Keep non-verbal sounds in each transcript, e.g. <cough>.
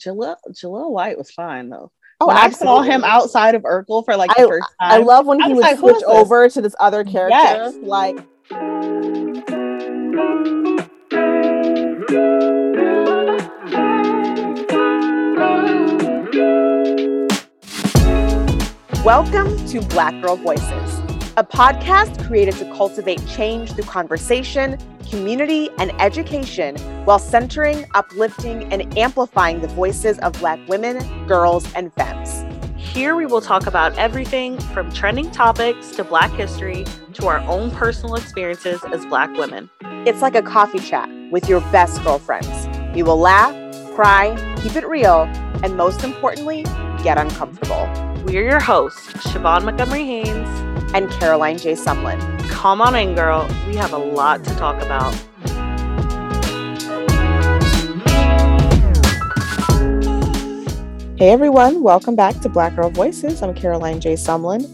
Jaleel Jaleel White was fine though. Oh, when absolutely. I saw him outside of Urkel for like I, the first time. I love when I he was would like, switch over to this other character. Yes. Like, welcome to Black Girl Voices, a podcast created to cultivate change through conversation, community, and education while centering, uplifting, and amplifying the voices of Black women, girls, and femmes. Here we will talk about everything from trending topics to Black history to our own personal experiences as Black women. It's like a coffee chat with your best girlfriends. We will laugh, cry, keep it real, and most importantly, get uncomfortable. We're your hosts, Siobhan Montgomery Haynes. And Caroline J. Sumlin. Come on in, girl. We have a lot to talk about. Hey everyone, welcome back to Black Girl Voices. I'm Caroline J. Sumlin.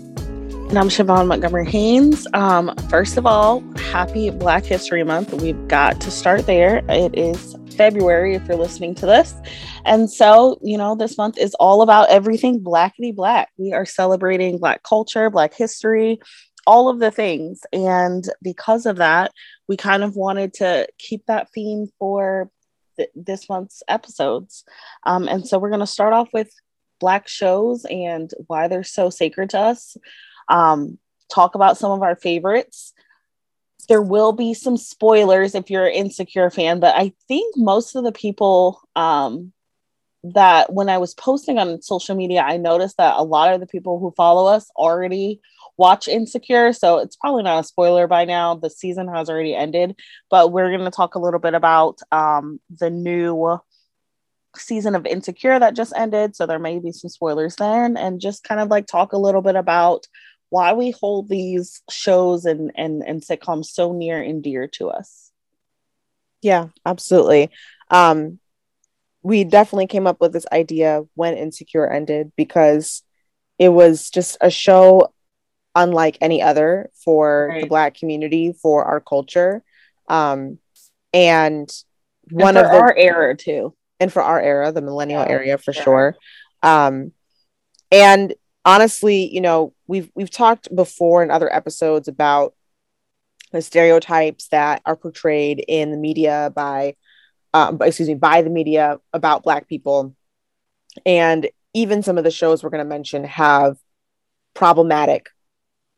And I'm Siobhan Montgomery Haynes. Um, first of all, happy Black History Month. We've got to start there. It is February if you're listening to this. And so, you know, this month is all about everything blackity black. We are celebrating Black culture, Black history, all of the things. And because of that, we kind of wanted to keep that theme for th- this month's episodes. Um, and so we're going to start off with Black shows and why they're so sacred to us um, talk about some of our favorites. There will be some spoilers if you're an insecure fan, but I think most of the people um, that when I was posting on social media, I noticed that a lot of the people who follow us already watch Insecure. So it's probably not a spoiler by now. The season has already ended, but we're going to talk a little bit about um, the new season of Insecure that just ended. So there may be some spoilers then, and just kind of like talk a little bit about why we hold these shows and and and sitcoms so near and dear to us. Yeah, absolutely. Um, we definitely came up with this idea when Insecure ended because it was just a show unlike any other for the Black community, for our culture. Um, and And one for of the our era too. and for our era, the millennial Yeah, area for sure. sure. Um, and honestly, you know, we've we've talked before in other episodes about the stereotypes that are portrayed in the media by, um, excuse me, by the media about Black people, and even some of the shows we're going to mention have problematic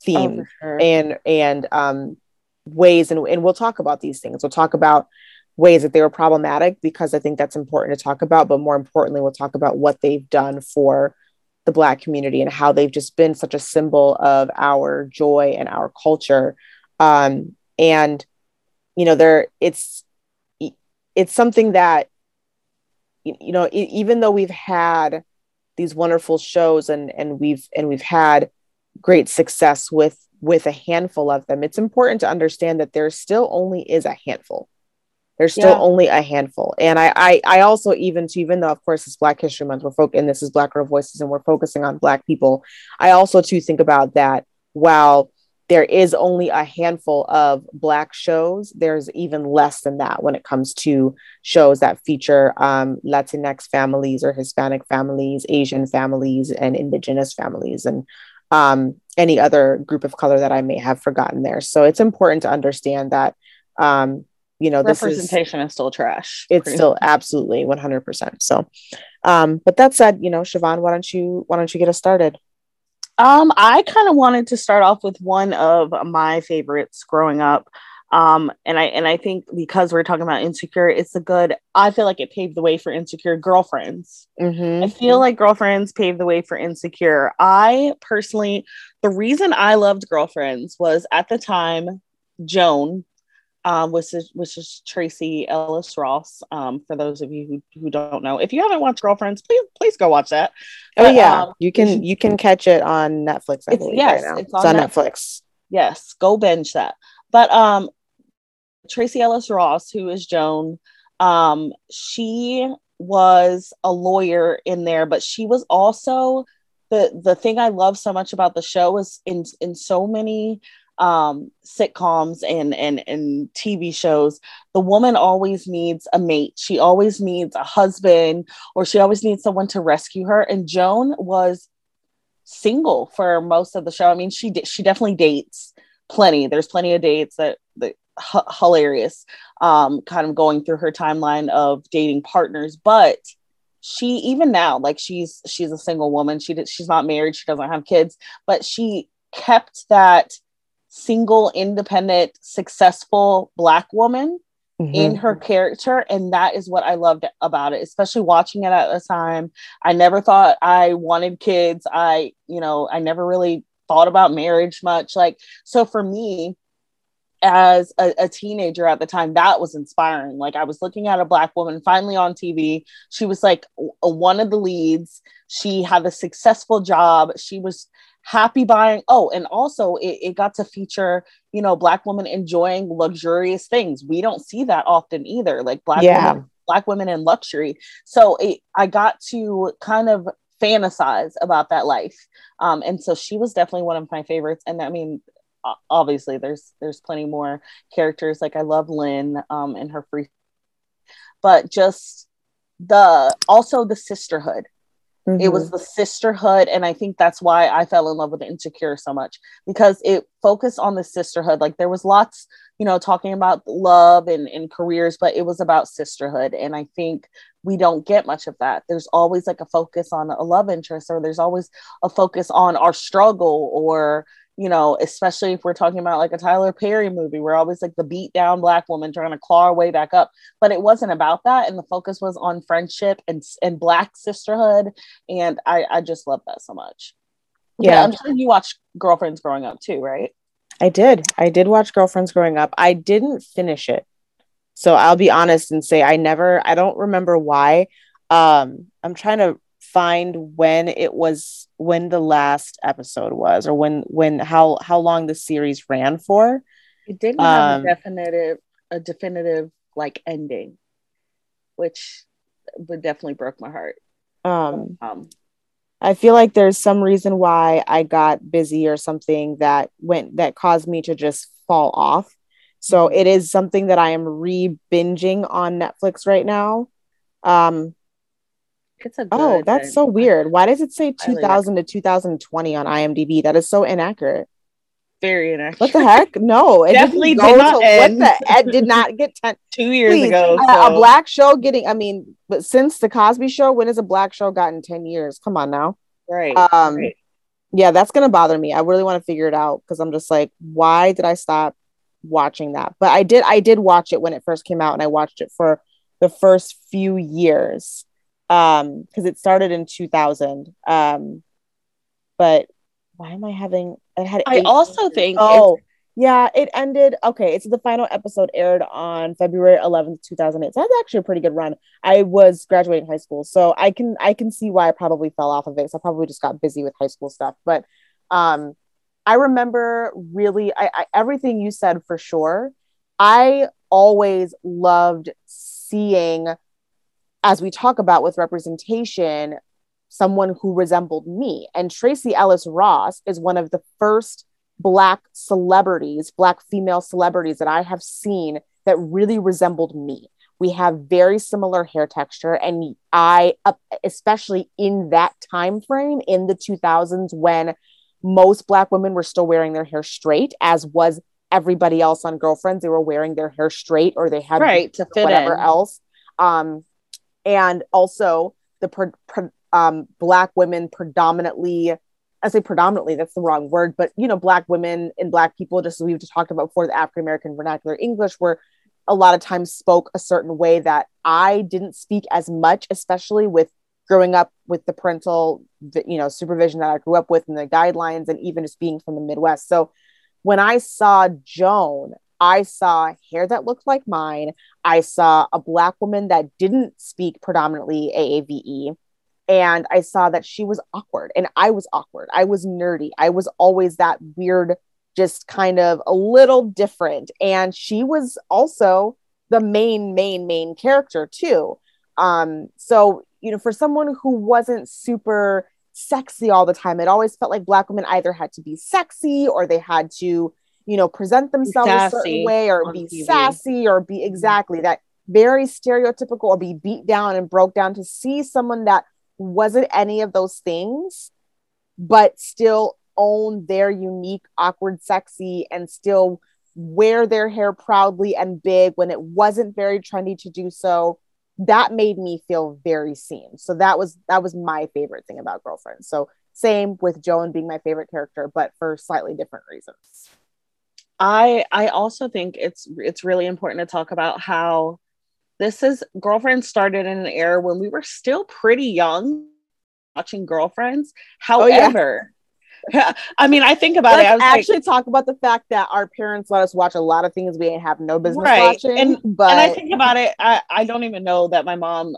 themes Oh, sure. and and um ways and, and we'll talk about these things we'll talk about ways that they were problematic because i think that's important to talk about but more importantly we'll talk about what they've done for the black community and how they've just been such a symbol of our joy and our culture. Um and you know there it's it's something that you know even though we've had these wonderful shows and and we've and we've had great success with with a handful of them it's important to understand that there still only is a handful there's still Yeah. only a handful and I, I i also even to even though of course it's black history month we're folk and this is black girl voices and we're focusing on black people i also too think about that while there is only a handful of black shows there's even less than that when it comes to shows that feature um, latinx families or hispanic families asian families and indigenous families and um, any other group of color that I may have forgotten there. So it's important to understand that, um, you know, this is representation is, still trash. it's still absolutely 100%. So, um, but that said, you know, Siobhan, why don't you, why don't you get us started? Um, I kind of wanted to start off with one of my favorites growing up. Um, and I and I think because we're talking about insecure, it's a good. I feel like it paved the way for insecure girlfriends. Mhm. I feel like girlfriends paved the way for insecure. I personally, the reason I loved girlfriends was at the time, Joan, um, which is which is Tracee Ellis Ross. Um, for those of you who, who don't know, if you haven't watched Girlfriends, please please go watch that. Oh But, yeah, um, you can you can catch it on Netflix. I It's- believe yes, right now. it's It's on on, Netflix. Netflix. Yes, go binge that. But um Tracee Ellis Ross, who is Joan, um, she was a lawyer in there, but she was also the the thing I love so much about the show is in in so many um, sitcoms and and and TV shows, the woman always needs a mate. She always needs a husband, or she always needs someone to rescue her. And Joan was single for most of the show. I mean, she she definitely dates plenty. There's plenty of dates that that h- hilarious. Um, kind of going through her timeline of dating partners, but she even now like she's she's a single woman she did, she's not married she doesn't have kids but she kept that single independent successful black woman mm-hmm. in her character and that is what i loved about it especially watching it at the time. I never thought i wanted kids. I you know i never really thought about marriage much. Like so for me as a, a, teenager at the time that was inspiring. Like i was looking at a black woman finally on tv she was like a, one of the leads. She had a successful job. She was happy buying. Oh and also it, it got to feature you know black women enjoying luxurious things. We don't see that often either like black yeah. women black women in luxury. So it, i got to kind of fantasize about that life. Um, and so she was definitely one of my favorites. And i mean obviously there's there's plenty more characters. Like i love lynn um and her free but just the also the sisterhood mm-hmm. it was mm-hmm. the sisterhood and i think that's why i fell in love with insecure so much because it focused on the sisterhood like there was lots you know talking about love and, and careers but it was about sisterhood and i think we don't get much of that there's always like a focus on a love interest or there's always a focus on our struggle or you know, especially if we're talking about like a Tyler Perry movie, we're always like the beat down black woman trying to claw her way back up. But it wasn't about that. And the focus was on friendship and, and black sisterhood. And I, I just love that so much. Yeah. yeah. I'm sure you watched Girlfriends Growing Up too, right? I did. I did watch Girlfriends Growing Up. I didn't finish it. So I'll be honest and say I never, I don't remember why. Um, I'm trying to find when it was when the last episode was or when when how how long the series ran for. It didn't have um, a definitive a definitive like ending which would definitely broke my heart. Um, um i feel like there's some reason why i got busy or something that went that caused me to just fall off. So mm-hmm. it is something that i am re-binging on netflix right now. Um it's a oh, that's so weird. Why does it say 2000 to 2020 on IMDb? That is so inaccurate. Very inaccurate. What the heck? <laughs> No, it definitely did not end. What the? It did not get ten. <laughs> two years Please, ago. So. A, a black show getting. I mean, but since the Cosby Show, when has a black show gotten ten years? Come on now. Right. Um. Right. Yeah, that's gonna bother me. I really want to figure it out because I'm just like, why did I stop watching that? But I did. I did watch it when it first came out, and I watched it for the first few years um because it started in 2000 um but why am i having it had i also think oh yeah it ended okay it's the final episode aired on february 11th 2008 so that's actually a pretty good run. I was graduating high school so i can i can see why i probably fell off of it so i probably just got busy with high school stuff. But um i remember really I, I everything you said for sure. I always loved seeing as we talk about with representation, someone who resembled me. And Tracee Ellis Ross is one of the first Black celebrities, Black female celebrities that I have seen that really resembled me. We have very similar hair texture. And I, especially in that time frame in the 2000s when most Black women were still wearing their hair straight, as was everybody else on Girlfriends. They were wearing their hair straight or they had right to fit whatever in. else. Um, and also the pre- pre- um, black women predominantly I say predominantly, that's the wrong word, but you know, black women and black people, just as we've just talked about before, the African American vernacular English, where a lot of times spoke a certain way that I didn't speak as much, especially with growing up with the parental, you know, supervision that I grew up with and the guidelines, and even just being from the Midwest. So when I saw Joan, I saw hair that looked like mine. I saw a Black woman that didn't speak predominantly AAVE. And I saw that she was awkward and I was awkward. I was nerdy. I was always that weird, just kind of a little different. And she was also the main, main, main character too. Um, so, you know, for someone who wasn't super sexy all the time, it always felt like Black women either had to be sexy or they had to you know, present themselves a certain way or be TV. sassy or be exactly that very stereotypical or be beat down and broke down to see someone that wasn't any of those things, but still own their unique, awkward, sexy, and still wear their hair proudly and big when it wasn't very trendy to do so. That made me feel very seen. So that was that was my favorite thing about girlfriends. So same with joan being my favorite character but for slightly different reasons i i also think it's it's really important to talk about how this is girlfriends started in an era when we were still pretty young watching girlfriends however oh, yeah <laughs> I mean, I think about Let's it. I actually like, talk about the fact that our parents let us watch a lot of things we have no business right. watching. And but and I think about it, I, I don't even know that my mom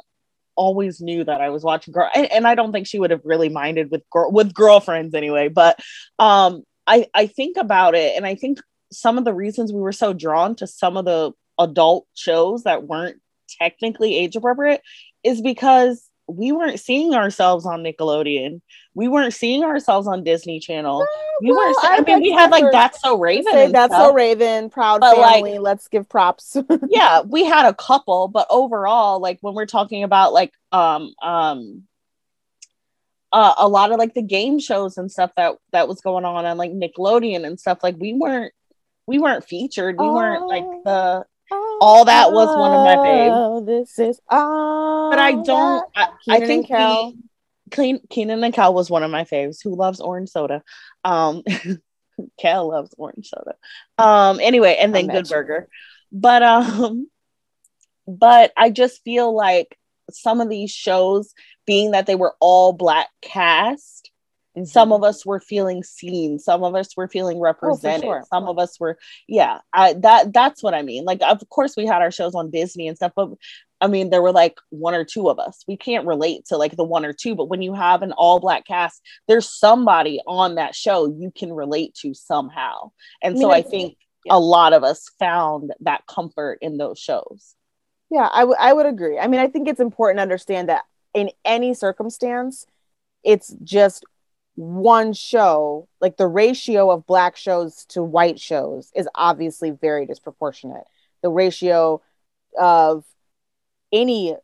always knew that I was watching girl, and, and I don't think she would have really minded with girl with girlfriends anyway. But um, I I think about it, and I think some of the reasons we were so drawn to some of the adult shows that weren't technically age appropriate is because we weren't seeing ourselves on Nickelodeon. We weren't seeing ourselves on Disney Channel. We well, weren't. I, I mean, we had like That's So Raven. That's. So Raven, Proud but Family. Like, let's give props. <laughs> yeah, we had a couple, but overall, like when we're talking about like um um uh, a lot of like the game shows and stuff that that was going on on like Nickelodeon and stuff, like we weren't we weren't featured. We oh. weren't like the all that was one of my faves. This is all. But I don't. I, I, think Kel. Clean, Kenan and Kel was one of my faves. Who loves orange soda? Um, <laughs> Kel loves orange soda. Um, anyway, and then Good Burger. But um, but I just feel like some of these shows, being that they were all black cast, Mm-hmm. Some of us were feeling seen. Some of us were feeling oh, represented. Oh, sure. Some of us were, yeah. I, that that's what I mean. Like, of course, we had our shows on Disney and stuff, but I mean, there were like one or two of us. We can't relate to like the one or two, but when you have an all black cast, there's somebody on that show you can relate to somehow. And I mean, so I think yeah. a lot of us found that comfort in those shows. Yeah, I, w- I would agree. I mean, I think it's important to understand that in any circumstance, it's just one show, like the ratio of black shows to white shows is obviously very disproportionate. The ratio of any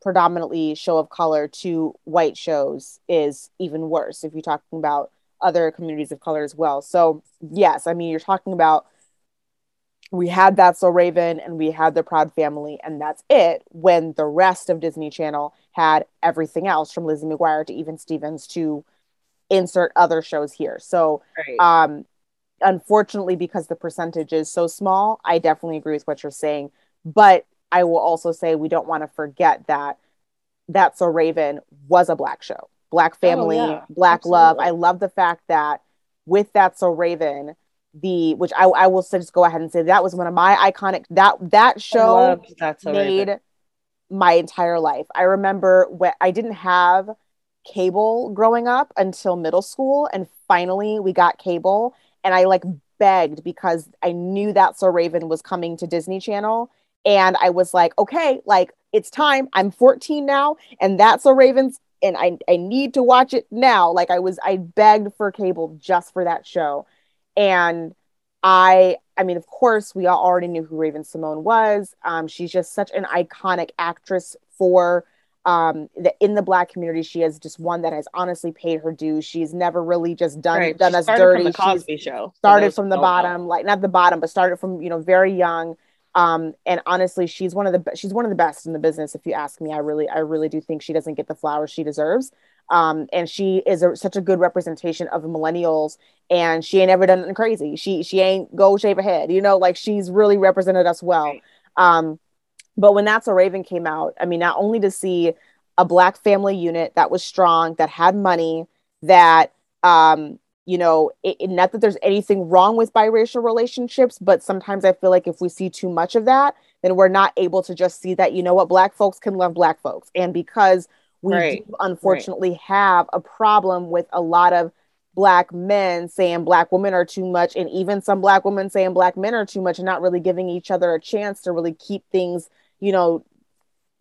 predominantly show of color to white shows is even worse if you're talking about other communities of color as well. So, yes, I mean, you're talking about we had That's So Raven and we had The Proud Family, and that's it. When the rest of Disney Channel had everything else from Lizzie McGuire to Even Stevens to insert other shows here. So, right. um, unfortunately, because the percentage is so small, I definitely agree with what you're saying. But I will also say we don't want to forget that That's So Raven was a black show, black oh, family, oh, yeah. black Absolutely. love. I love the fact that with That's So Raven, the which I, I will just go ahead and say that was one of my iconic that that show so made Raven. my entire life. I remember when I didn't have cable growing up until middle school and finally we got cable and I like begged because I knew that So Raven was coming to Disney Channel and I was like okay like it's time. I'm 14 now and that's So Raven's and I I need to watch it now. Like I was I begged for cable just for that show and I I mean of course we all already knew who Raven-Symoné was. Um she's just such an iconic actress for um that in the black community she is just one that has honestly paid her dues she's never really just done right. done she us dirty from the cosby she's show started from the bottom know. like not the bottom but started from you know very young um and honestly she's one of the she's one of the best in the business if you ask me i really i really do think she doesn't get the flowers she deserves um and she is a, such a good representation of millennials and she ain't ever done anything crazy she she ain't go shave a head you know like she's really represented us well right. um but when That's a Raven came out, I mean, not only to see a black family unit that was strong, that had money, that um, you know, it, it, not that there's anything wrong with biracial relationships, but sometimes I feel like if we see too much of that, then we're not able to just see that, you know what, black folks can love black folks. And because we right. do unfortunately right. have a problem with a lot of black men saying black women are too much, and even some black women saying black men are too much, and not really giving each other a chance to really keep things you know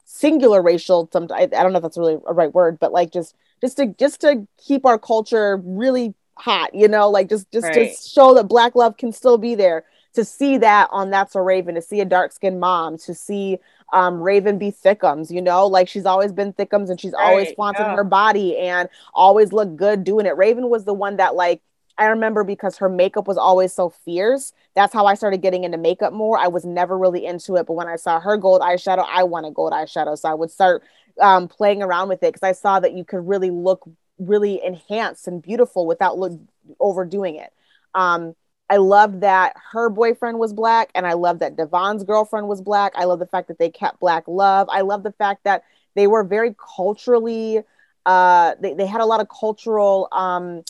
singular racial some I, I don't know if that's really a right word but like just just to just to keep our culture really hot, you know, like just just Right. to show that black love can still be there. To see that on That's a Raven, to see a dark skinned mom, to see um, Raven be Thickums, you know, like she's always been Thickums and she's always Right, flaunted yeah. her body and always looked good doing it. Raven was the one that like I remember because her makeup was always so fierce. That's how I started getting into makeup more. I was never really into it, but when I saw her gold eyeshadow, I wanted gold eyeshadow, so I would start um, playing around with it because I saw that you could really look really enhanced and beautiful without look overdoing it. Um, I loved that her boyfriend was black, and I loved that Devon's girlfriend was black. I love the fact that they kept black love. I love the fact that they were very culturally. Uh, they they had a lot of cultural. Um,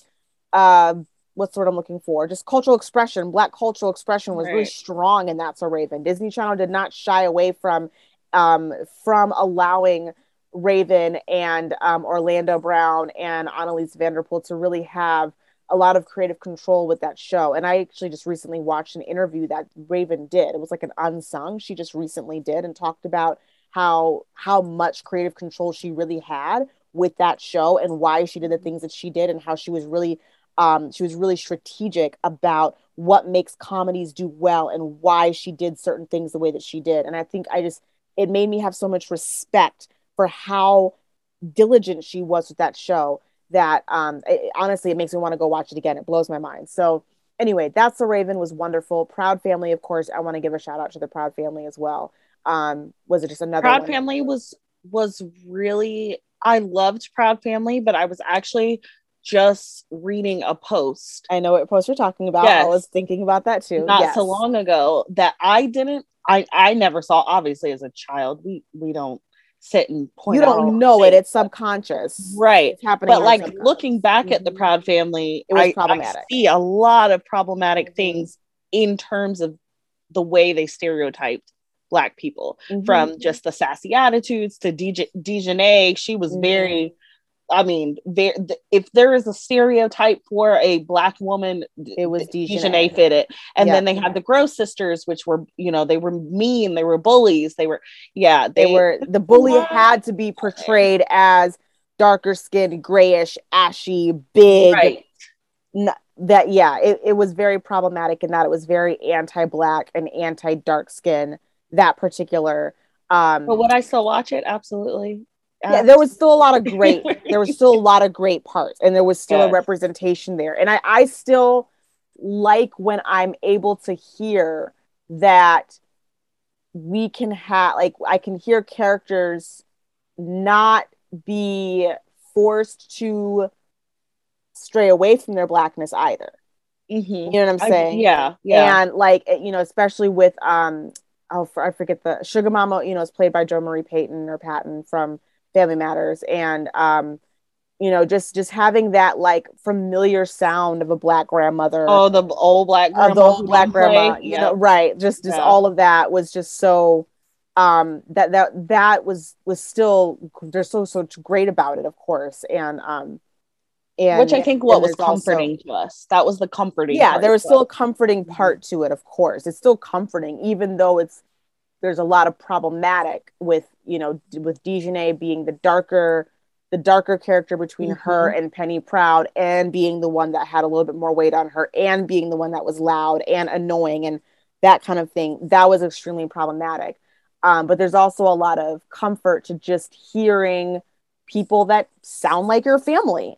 uh, what's the word I'm looking for? Just cultural expression. Black cultural expression was really strong in That's a Raven. Disney Channel did not shy away from um, from allowing Raven and um, Orlando Brown and Anneliese van der Pol to really have a lot of creative control with that show. And I actually just recently watched an interview that Raven did. It was like an unsung she just recently did and talked about how how much creative control she really had with that show and why she did the things that she did and how she was really um, she was really strategic about what makes comedies do well and why she did certain things the way that she did. And I think I just it made me have so much respect for how diligent she was with that show that um it, honestly it makes me want to go watch it again it blows my mind so anyway that's the raven was wonderful proud family of course i want to give a shout out to the proud family as well um was it just another Proud one? Family was was really I loved Proud Family, but I was actually just reading a post i know what post you're talking about i was thinking about that too not Yes. so long ago that I didn't I I never saw obviously as a child we we don't sit and point you don't know it it's subconscious right it's happening but like looking back at the Mhm. Proud Family It was I, I problematic. see a lot of problematic Mhm. things in terms of the way they stereotyped black people Mhm. from just the sassy attitudes to DJ, Dijonay. She was Mhm. very, I mean, there. If there is a stereotype for a black woman, It was Dijonay. Fit it. And Yeah. then they had the Gross sisters, which were, you know, they were mean, they were bullies, they were, yeah, they were the bully had to be portrayed as darker skinned grayish ashy big right. n- that yeah it, it was very problematic in that it was very anti-black and anti-dark skin that particular um But would I still watch it? Absolutely. Yeah there was still a lot of great there was still a lot of great parts and there was still a representation there and i i still like when i'm able to hear that we can have like i can hear characters not be forced to stray away from their blackness either Mhm. you know what i'm I- saying yeah, yeah. and like eh, you know especially with um oh for, i forget the sugar mama you know is played by jo marie payton or patton from family matters and um you know just just having that like familiar sound of a black grandmother oh, the old black grandma. of the old black grandma you Yeah. know right just just Yeah. all of that was just so um that that that was was still there's so so great about it of course and um and which I think what was there's also- comforting to us. That was the comforting. yeah there was still a comforting part to it of course it's still comforting even though it's there's a lot of problematic with you know with Dijonay being the darker the darker character between her and Penny Proud and being the one that had a little bit more weight on her and being the one that was loud and annoying and that kind of thing that was extremely problematic. Um, but there's also a lot of comfort to just hearing people that sound like your family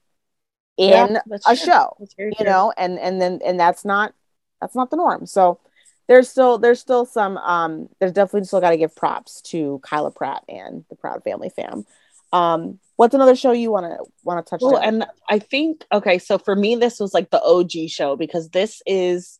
in Yeah, a true. show you know and and then and that's not that's not the norm. So there's still there's still some um there's definitely still got to give props to Kyla Pratt and the Proud Family fam um what's another show you want to want to touch Well, on and I think okay, so for me, this was like the OG show because this is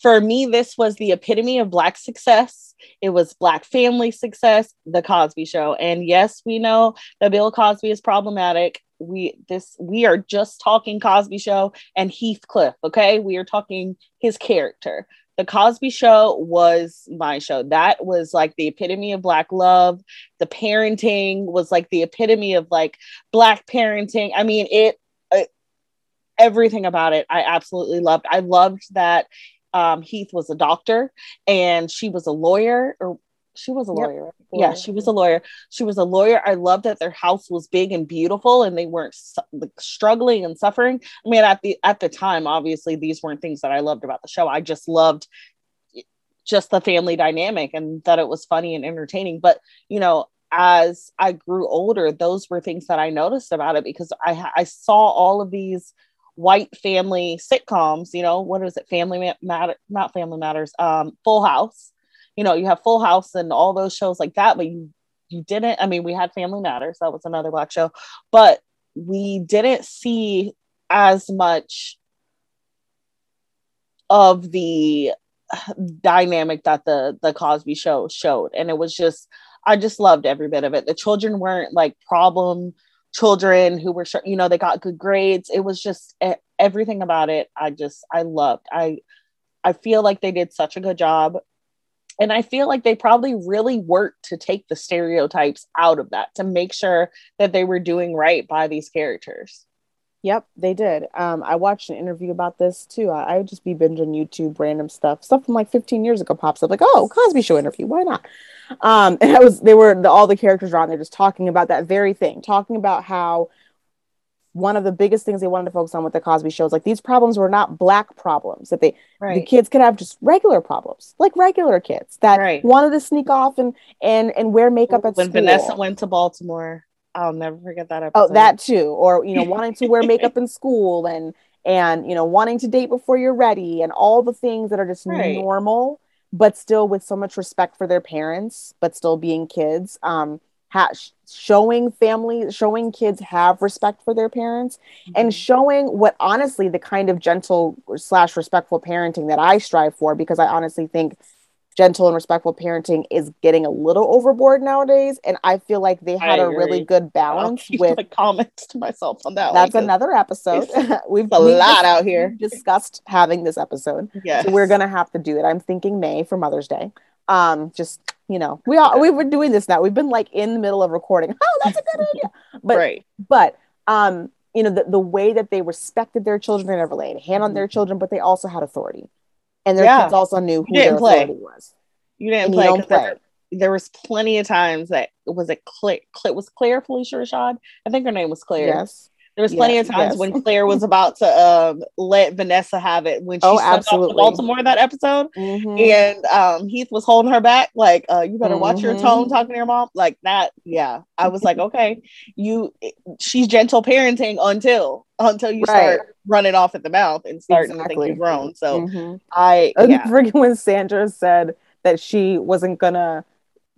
for me, this was the epitome of black success. It was black family success, the Cosby show. And yes, we know that Bill Cosby is problematic. We this we are just talking Cosby show and Heathcliff, okay? We are talking his character. The Cosby show was my show. That was like the epitome of black love. The parenting was like the epitome of like black parenting. I mean, it, it everything about it I absolutely loved. I loved that um, Heath was a doctor and she was a lawyer, or she was a lawyer. Yep. Yeah, she was a lawyer. She was a lawyer. I loved that their house was big and beautiful, and they weren't like, struggling and suffering. I mean, at the at the time, obviously, these weren't things that I loved about the show. I just loved just the family dynamic and that it was funny and entertaining. But you know, as I grew older, those were things that I noticed about it because I I saw all of these white family sitcoms. You know, what is it? Family Matter, not Family Matters. Um, Full House you know, you have Full House and all those shows like that, but you you didn't. I mean, we had Family Matters, that was another black show, but we didn't see as much of the dynamic that the the Cosby show showed and it was just I just loved every bit of it. The children weren't like problem children who were you know they got good grades. It was just everything about it I just I loved. I I feel like they did such a good job and I feel like they probably really worked to take the stereotypes out of that to make sure that they were doing right by these characters. Yep, they did. Um, I watched an interview about this too. I, I, would just be binging YouTube random stuff. Stuff from like 15 years ago pops up, like, oh, Cosby Show interview. Why not? Um, <laughs> and I was, they were, the, all the characters are on there just talking about that very thing, talking about how one of the biggest things they wanted to focus on with the Cosby show is like these problems were not black problems that they right. the kids could have just regular problems like regular kids that right. wanted to sneak off and and and wear makeup at school when school. Vanessa went to Baltimore. I'll never forget that episode. Oh, that too, or you know, <laughs> wanting to wear makeup in school and and you know, wanting to date before you're ready and all the things that are just right. normal, but still with so much respect for their parents, but still being kids. Um, ha- showing family showing kids have respect for their parents mm-hmm. and showing what honestly the kind of gentle slash respectful parenting that i strive for because i honestly think gentle and respectful parenting is getting a little overboard nowadays and i feel like they had a really good balance <laughs> with the comments to myself on that that's another episode. <laughs> we've a we lot out here. discussed having this episode. Yeah so we're gonna have to do it. I'm thinking may for mother's day um just you know we all we've been doing this now we've been like in the middle of recording <laughs> oh that's a good idea but right. but um you know the, the way that they respected their children they never laid a hand on their mm-hmm. children but they also had authority and their yeah. kids also knew who their play. authority was you didn't and play, you play. There, there, was plenty of times that was it Claire, Claire was Claire Phylicia Rashad I think her name was Claire yes there was plenty yes, of times yes. when Claire was <laughs> about to um, let Vanessa have it when she oh, absolutely. Baltimore that episode, mm-hmm. and um, Heath was holding her back, like, uh, "You better mm-hmm. watch your tone mm-hmm. talking to your mom." Like that, yeah. I was like, okay, you, she's gentle parenting until until you right. start running off at the mouth and starting exactly. to think you've grown. So mm-hmm. I, yeah. forget when Sandra said that she wasn't gonna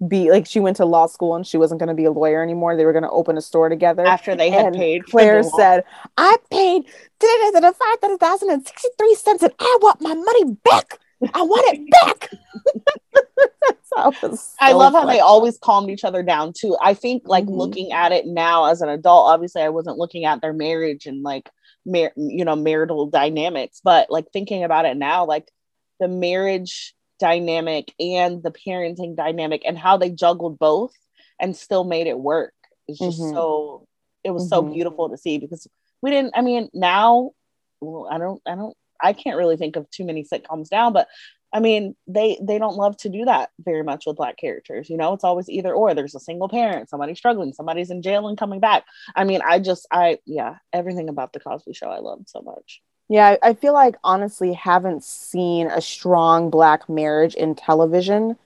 be like she went to law school and she wasn't going to be a lawyer anymore. They were going to open a store together after they had and paid. Claire said, "I paid five hundred thousand and sixty three cents, and I want my money back. I want it back." <laughs> so I love how they always calmed each other down too. I think like mm-hmm. looking at it now as an adult, obviously I wasn't looking at their marriage and like mar- you know marital dynamics, but like thinking about it now, like the marriage dynamic and the parenting dynamic and how they juggled both and still made it work. It's just mm-hmm. so it was mm-hmm. so beautiful to see because we didn't I mean now well, I don't I don't I can't really think of too many sitcoms now, but I mean, they they don't love to do that very much with black characters. You know, it's always either or. There's a single parent, somebody struggling, somebody's in jail and coming back. I mean, I just I yeah, everything about the Cosby Show I loved so much. Yeah, I feel like honestly haven't seen a strong black marriage in television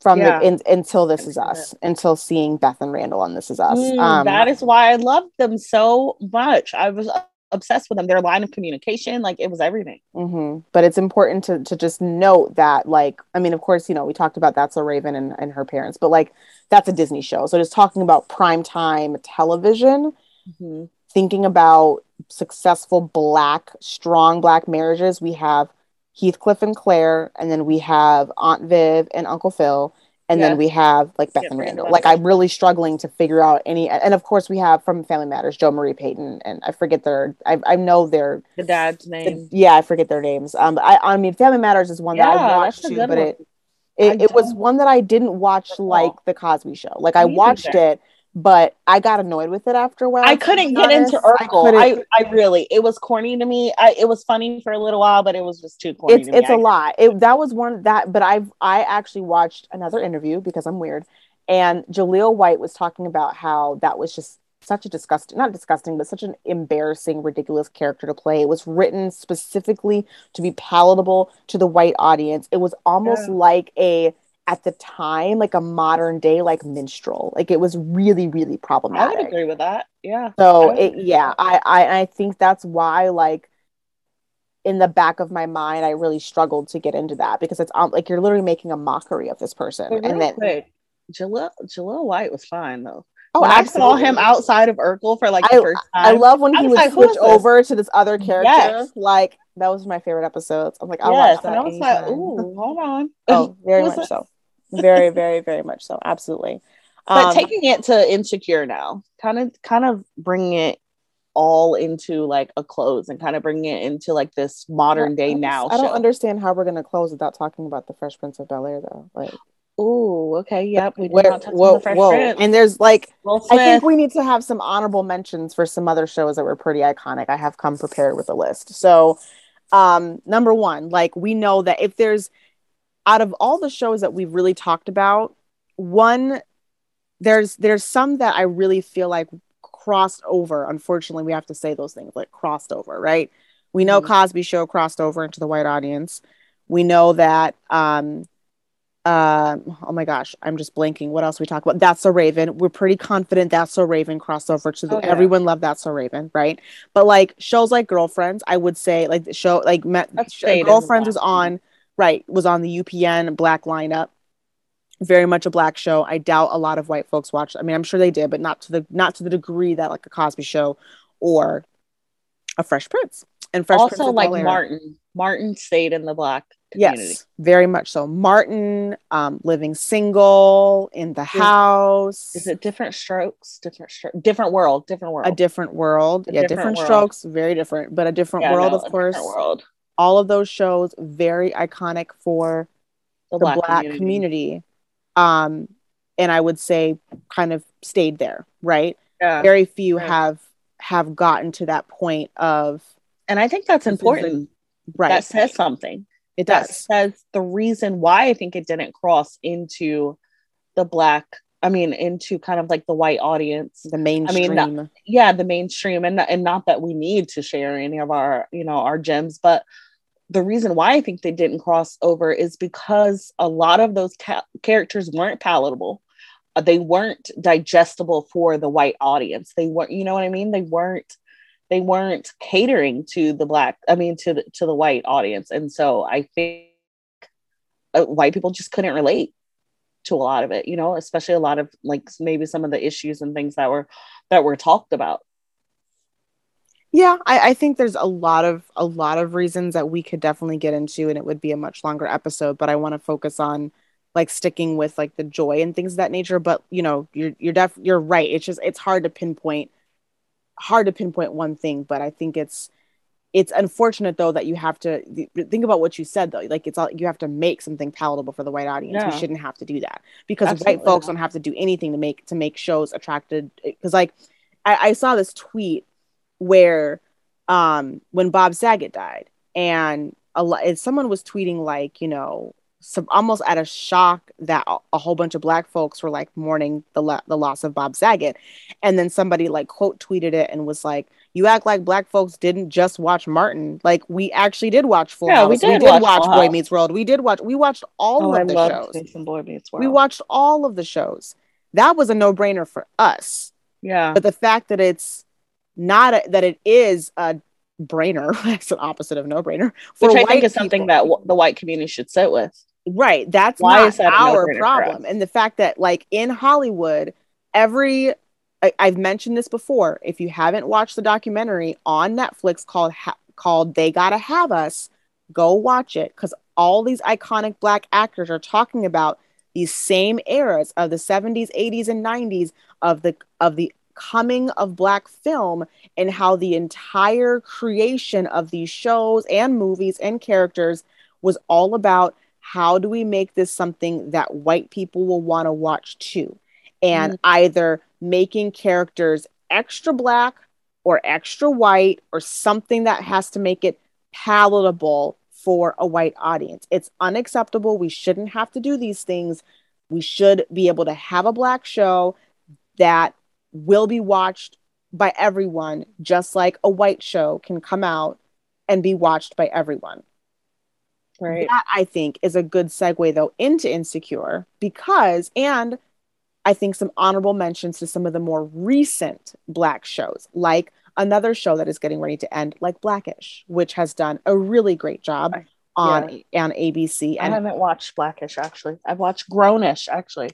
from yeah. the in, until This Is Us, until seeing Beth and Randall on This Is Us. Mm, um, that is why I loved them so much. I was obsessed with them. Their line of communication, like it was everything. Mm-hmm. But it's important to to just note that, like, I mean, of course, you know, we talked about That's a Raven and, and her parents, but like that's a Disney show. So just talking about prime time television, mm-hmm. Thinking about successful black, strong black marriages, we have Heathcliff and Claire, and then we have Aunt Viv and Uncle Phil, and yes. then we have like Beth yeah, and Randall. Like I'm really struggling to figure out any, and of course we have from Family Matters Jo Marie Payton, and I forget their, I, I know their the dad's name. The, yeah, I forget their names. Um, I I mean Family Matters is one yeah, that I watched too, but one. it it, it was one that I didn't watch like the Cosby Show. Like I watched it but I got annoyed with it after a while. I couldn't get honest. into Urkel. I, I, I, really, it was corny to me. I, it was funny for a little while, but it was just too corny. It's, it's a lot. It, that was one that, but I've, I actually watched another interview because I'm weird. And Jaleel White was talking about how that was just such a disgusting, not disgusting, but such an embarrassing, ridiculous character to play. It was written specifically to be palatable to the white audience. It was almost yeah. like a, at the time, like a modern day, like minstrel. Like it was really, really problematic. I would agree with that. Yeah. So it, yeah, I, I, I think that's why, like, in the back of my mind, I really struggled to get into that because it's um, like you're literally making a mockery of this person. and then quick, Jaleel, Jaleel White was fine though. Oh, I saw him outside of Urkel for like the I, first time. I love when he would like, switch over to this other character. Yes. Like that was my favorite episodes. I'm like, I'll yes, watch that. And I was like, ooh, hold on. Oh, very <laughs> much so. Very, very, very much so. Absolutely. But um, taking it to insecure now, kind of, kind of bringing it all into like a close and kind of bringing it into like this modern day now. I don't understand how we're gonna close without talking about the Fresh Prince of Bel Air though. Like Oh, okay. Yep. We did not touch whoa, the Fresh whoa. Prince. And there's like, I think we need to have some honorable mentions for some other shows that were pretty iconic. I have come prepared with a list. So, um, number one, like we know that if there's out of all the shows that we've really talked about, one there's there's some that I really feel like crossed over. Unfortunately, we have to say those things like crossed over, right? We know mm-hmm. Cosby Show crossed over into the white audience. We know that um, uh, oh my gosh, I'm just blanking. What else we talk about? That's so Raven. We're pretty confident That's so Raven crossover to the, oh, yeah. everyone loved That's so Raven, right? But like shows like Girlfriends, I would say like the show like met, Girlfriends was on right was on the UPN black lineup. Very much a black show. I doubt a lot of white folks watched. I mean, I'm sure they did, but not to the not to the degree that like a Cosby Show or a Fresh Prince and Fresh Prince. also Prince like Martin. Martin stayed in the black community. Yes, very much so. Martin, um, living single in the house. Is it different strokes? Different stro- different world, different world. A different world. A yeah, different, different strokes, very different, but a different yeah, world, no, of course. World. All of those shows very iconic for the, the black, black community. community. Um, and I would say kind of stayed there, right? Yeah. Very few yeah. have have gotten to that point of and I think that's important. Right. That says something. It does. That says the reason why I think it didn't cross into the black, I mean, into kind of like the white audience, the mainstream. I mean, yeah, the mainstream, and and not that we need to share any of our, you know, our gems, but the reason why I think they didn't cross over is because a lot of those ca- characters weren't palatable. Uh, they weren't digestible for the white audience. They weren't, you know what I mean? They weren't they weren't catering to the black i mean to the to the white audience and so i think uh, white people just couldn't relate to a lot of it you know especially a lot of like maybe some of the issues and things that were that were talked about yeah I, I think there's a lot of a lot of reasons that we could definitely get into and it would be a much longer episode but i want to focus on like sticking with like the joy and things of that nature but you know you're you're def you're right it's just it's hard to pinpoint hard to pinpoint one thing, but I think it's it's unfortunate though that you have to think about what you said though. Like it's all you have to make something palatable for the white audience. Yeah. We shouldn't have to do that because Absolutely. white folks don't have to do anything to make to make shows attracted. Because like I, I saw this tweet where um when Bob Saget died and a lot someone was tweeting like you know some almost at a shock that a, whole bunch of black folks were like mourning the la- the loss of Bob Saget, and then somebody like quote tweeted it and was like, "You act like black folks didn't just watch Martin. Like we actually did watch Full yeah, House. We did, we did watch, watch Boy Meets World. We did watch. We watched all oh, of I the shows. Boy Meets World. We watched all of the shows. That was a no brainer for us. Yeah. But the fact that it's not a, that it is a brainer. <laughs> That's an opposite of no brainer. Which I think is something that w- the white community should sit with. Right. That's Why is that our problem. And the fact that, like, in Hollywood, every I, have mentioned this before. If you haven't watched the documentary on Netflix called ha- called They Gotta Have Us, go watch it because all these iconic black actors are talking about these same eras of the 70s, 80s, and 90s of the of the coming of black film and how the entire creation of these shows and movies and characters was all about how do we make this something that white people will want to watch too and mm. either making characters extra black or extra white or something that has to make it palatable for a white audience. It's unacceptable. We shouldn't have to do these things. We should be able to have a black show that will be watched by everyone, just like a white show can come out and be watched by everyone. Right. That I think is a good segue though into Insecure because, and I think some honorable mentions to some of the more recent Black shows, like another show that is getting ready to end, like Blackish, which has done a really great job on yeah. on ABC. And I haven't watched Blackish actually. I've watched Grownish actually.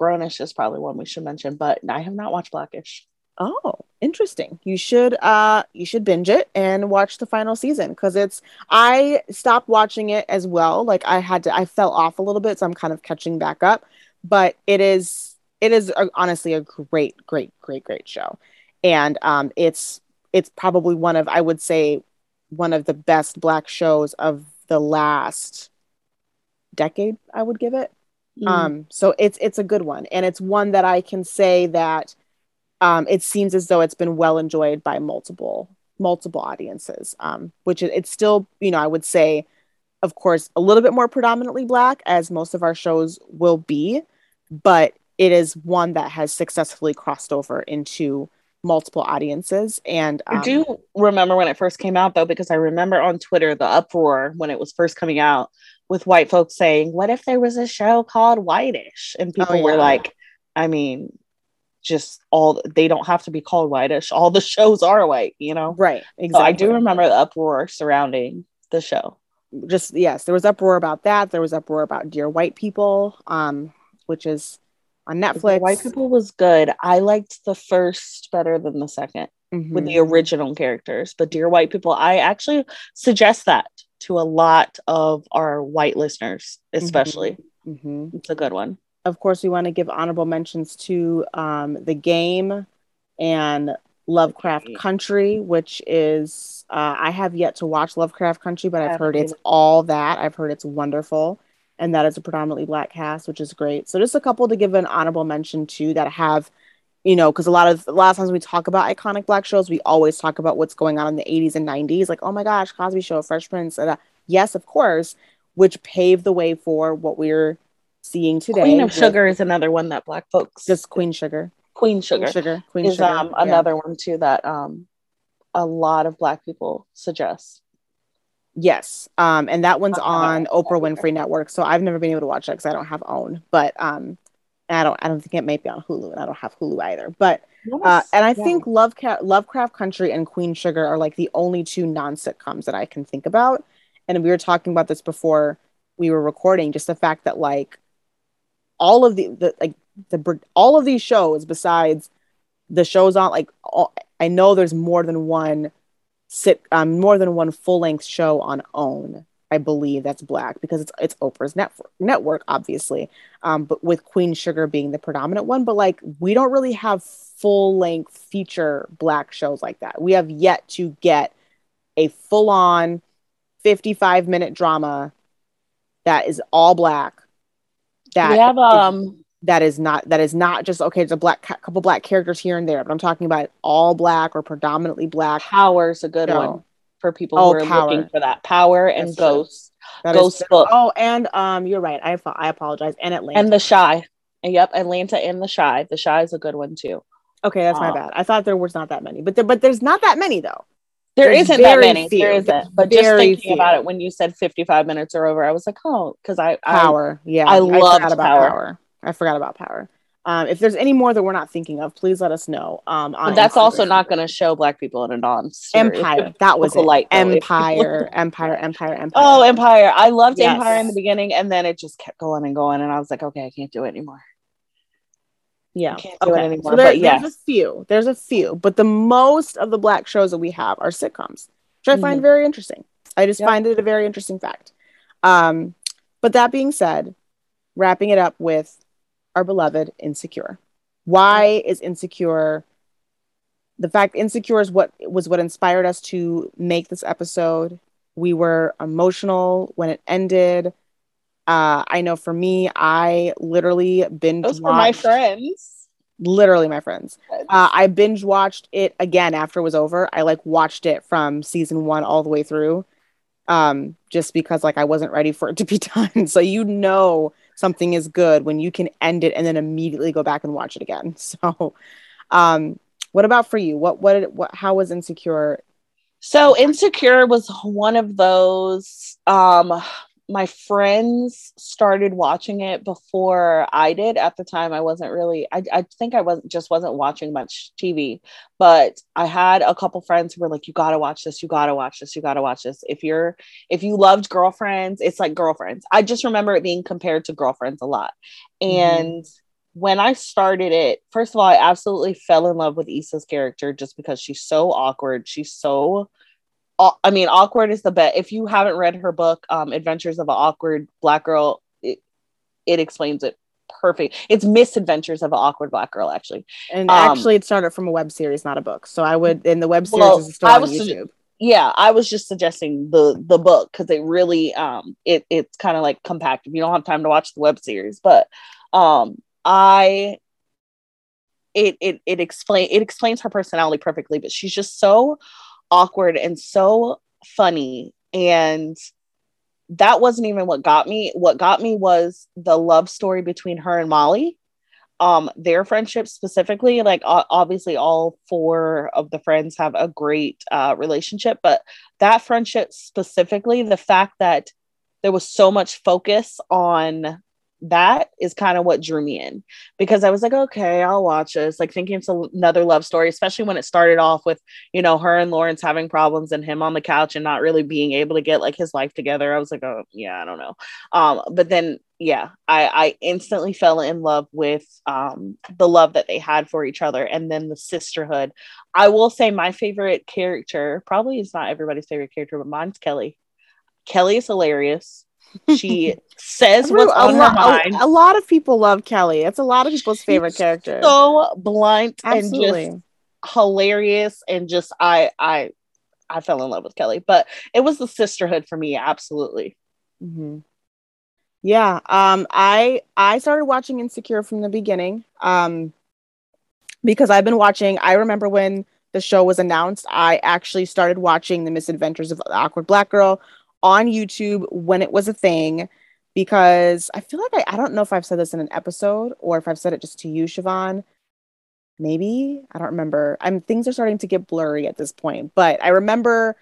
Grownish is probably one we should mention, but I have not watched Blackish. Oh, interesting. You should uh you should binge it and watch the final season because it's I stopped watching it as well. Like I had to I fell off a little bit, so I'm kind of catching back up. But it is it is a, honestly a great, great, great, great show. And um it's it's probably one of I would say one of the best black shows of the last decade, I would give it. Mm. Um so it's it's a good one. And it's one that I can say that um, it seems as though it's been well enjoyed by multiple multiple audiences um, which it, it's still you know i would say of course a little bit more predominantly black as most of our shows will be but it is one that has successfully crossed over into multiple audiences and um, i do remember when it first came out though because i remember on twitter the uproar when it was first coming out with white folks saying what if there was a show called whitish and oh, people oh, yeah. were like i mean just all they don't have to be called whitish. All the <laughs> shows are white, you know? Right. Exactly. So I do remember the uproar surrounding the show. Just yes, there was uproar about that. There was uproar about Dear White People, um, which is on Netflix. White People was good. I liked the first better than the 2nd mm-hmm. with the original characters. But Dear White People, I actually suggest that to a lot of our white listeners, especially. Mm-hmm. Mm-hmm. It's a good one of course, we want to give honorable mentions to um, the game and Lovecraft Country, which is uh, I have yet to watch Lovecraft Country, but I've heard it's all that. I've heard it's wonderful, and that is a predominantly black cast, which is great. So just a couple to give an honorable mention to that have, you know, because a lot of a lot of times we talk about iconic black shows, we always talk about what's going on in the '80s and '90s, like oh my gosh, Cosby Show, Fresh Prince, uh, yes, of course, which paved the way for what we're seeing today. Queen of Sugar is another one that Black folks just Queen Sugar. Queen Sugar. Sugar. Queen is Sugar. Um, another one too that um a lot of Black people suggest. Yes, um, and that one's on Oprah Winfrey Network. So I've never been able to watch that because I don't have OWN, but um, I don't I don't think it may be on Hulu, and I don't have Hulu either. But uh, and I yeah. think Lovecraft Lovecraft Country and Queen Sugar are like the only two non sitcoms that I can think about. And we were talking about this before we were recording, just the fact that like all of the, the like the all of these shows besides the shows on like all, I know there's more than one sit um more than one full length show on OWN. I believe that's black because it's it's Oprah's network network obviously. Um but with Queen Sugar being the predominant one, but like we don't really have full length feature black shows like that. We have yet to get a full on 55 minute drama that is all black that we have um that is not that is not just okay it's a black couple black characters here and there but i'm talking about all black or predominantly black power's a good one for people oh, who are power. looking for that power and That's ghost ghost book oh and um you're right i i apologize and atlanta and the Chi yep atlanta and the Chi. the Chi is a good one too okay that's um, my bad i thought there was not that many but there, but there's not that many though there There's isn't that many. Few. There isn't. But just thinking few. about it, when you said 55 minutes are over, I was like, oh, because I power. I, yeah, I, I love power. power. I forgot about power. Um, if there's any more that we're not thinking of, please let us know. Um, but that's Instagram. also not going to show black people in a non Empire. That was. Light, Empire, <laughs> Empire, Empire, Empire. Oh, Empire! I loved yes. Empire in the beginning, and then it just kept going and going, and I was like, okay, I can't do it anymore. Yeah, I can't do okay. it anymore. So there, but yeah, there's a few. There's a few, but the most of the black shows that we have are sitcoms, which I mm-hmm. find very interesting. I just yep. find it a very interesting fact. Um, but that being said, wrapping it up with our beloved Insecure. Why is Insecure? The fact Insecure is what was what inspired us to make this episode. We were emotional when it ended. Uh, I know for me, I literally been those were my friends. literally my friends. Uh, I binge watched it again after it was over. I like watched it from season one all the way through, um, just because like I wasn't ready for it to be <laughs> done. so you know something is good when you can end it and then immediately go back and watch it again. <laughs> So, um, what about for you? What what what? How was Insecure? So Insecure was one of those. Um, my friends started watching it before I did. At the time, I wasn't really. I, I think I was just wasn't watching much TV, but I had a couple friends who were like, "You got to watch this. You got to watch this. You got to watch this." If you're if you loved Girlfriends, it's like Girlfriends. I just remember it being compared to Girlfriends a lot, mm-hmm. and. Mm-hmm. When I started it, first of all, I absolutely fell in love with Issa's character just because she's so awkward. She's so I mean, awkward is the best. If you haven't read her book, um, Adventures of an Awkward Black Girl, it, it explains it perfect. It's Misadventures of an Awkward Black Girl, actually. And um, actually, it started from a web series, not a book. So I would, in the web series well, is still on YouTube. Su- yeah, I was just suggesting the the book because it really um it it's kind of like compact if you don't have time to watch the web series. But um I it it it explain it explains her personality perfectly, but she's just so awkward and so funny. And that wasn't even what got me. What got me was the love story between her and Molly. Um, their friendship specifically, like obviously all four of the friends have a great uh, relationship, but that friendship specifically, the fact that there was so much focus on that is kind of what drew me in because I was like, okay, I'll watch this. Like thinking it's another love story, especially when it started off with, you know, her and Lawrence having problems and him on the couch and not really being able to get like his life together. I was like, oh yeah, I don't know. Um, but then yeah, I, I instantly fell in love with um the love that they had for each other and then the sisterhood. I will say my favorite character, probably is not everybody's favorite character, but mine's Kelly. Kelly is hilarious she says what's on her mind. A, a, lot of people love Kelly. It's a lot of people's favorite She's character. So blunt Absolutely. and just hilarious, and just I I I fell in love with Kelly. But it was the sisterhood for me, absolutely. Mm-hmm. Yeah, um, I I started watching Insecure from the beginning, um, because I've been watching. I remember when the show was announced, I actually started watching The Misadventures of the Awkward Black Girl on YouTube when it was a thing because I feel like I, I don't know if I've said this in an episode or if I've said it just to you, Siobhan. Maybe I don't remember. I'm things are starting to get blurry at this point, but I remember